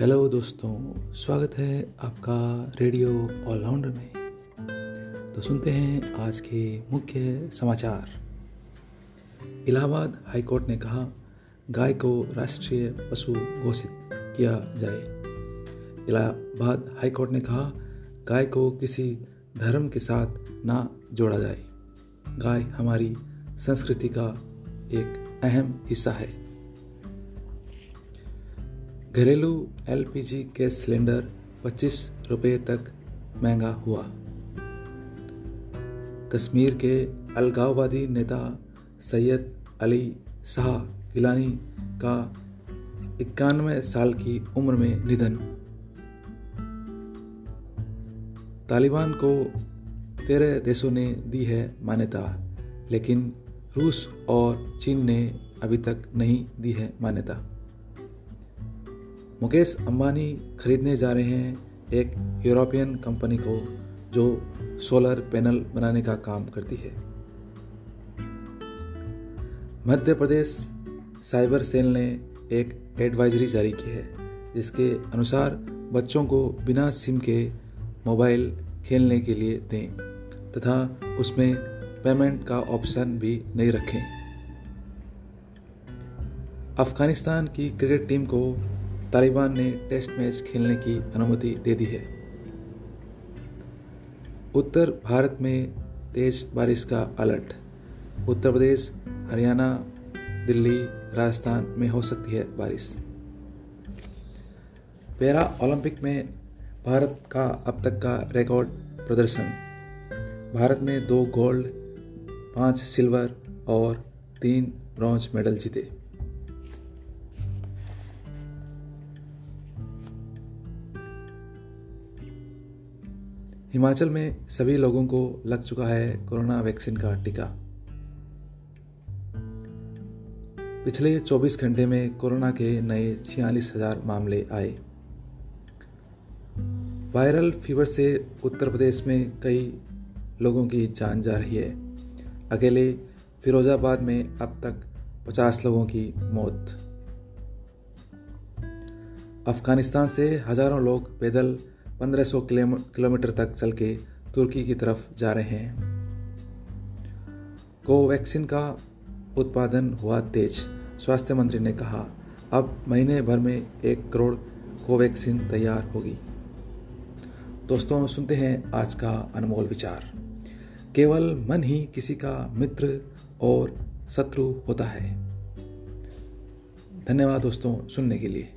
Hello दोस्तों, स्वागत है आपका रेडियो ऑलराउंडर में। तो सुनते हैं आज के मुख्य समाचार। इलाहाबाद हाईकोर्ट ने कहा, गाय को राष्ट्रीय पशु घोषित किया जाए। इलाहाबाद हाईकोर्ट ने कहा, गाय को किसी धर्म के साथ ना जोड़ा जाए। गाय हमारी संस्कृति का एक अहम हिस्सा है। घरेलू एलपीजी गैस सिलेंडर 25 रुपए तक महँगा हुआ। कश्मीर के अलगाववादी नेता सैयद अली शाह गिलानी का इक्यानवे साल की उम्र में निधन। तालिबान को तेरह देशों ने दी है मान्यता, लेकिन रूस और चीन ने अभी तक नहीं दी है मान्यता। मुकेश अंबानी खरीदने जा रहे हैं एक यूरोपियन कंपनी को, जो सोलर पैनल बनाने का काम करती है। मध्य प्रदेश साइबर सेल ने एक एडवाइजरी जारी की है, जिसके अनुसार बच्चों को बिना सिम के मोबाइल खेलने के लिए दें, तथा उसमें पेमेंट का ऑप्शन भी नहीं रखें। अफ़गानिस्तान की क्रिकेट टीम को तालिबान ने टेस्ट मैच खेलने की अनुमति दे दी है। उत्तर भारत में तेज बारिश का अलर्ट। उत्तर प्रदेश, हरियाणा, दिल्ली, राजस्थान में हो सकती है बारिश। पैरा ओलंपिक में भारत का अब तक का रिकॉर्ड प्रदर्शन। भारत ने दो गोल्ड, पाँच सिल्वर और तीन ब्रॉन्ज मेडल जीते। हिमाचल में सभी लोगों को लग चुका है कोरोना वैक्सीन का टीका। पिछले 24 घंटे में कोरोना के नए छियालीस हज़ार मामले आए। वायरल फीवर से उत्तर प्रदेश में कई लोगों की जान जा रही है। अकेले फिरोजाबाद में अब तक 50 लोगों की मौत। अफ़गानिस्तान से हज़ारों लोग पैदल 1500 किलोमीटर तक चल के तुर्की की तरफ़ जा रहे हैं। कोवैक्सीन का उत्पादन हुआ तेज, स्वास्थ्य मंत्री ने कहा। अब महीने भर में एक करोड़ कोवैक्सीन तैयार होगी। दोस्तों, सुनते हैं आज का अनमोल विचार। केवल मन ही किसी का मित्र और शत्रु होता है। धन्यवाद दोस्तों, सुनने के लिए।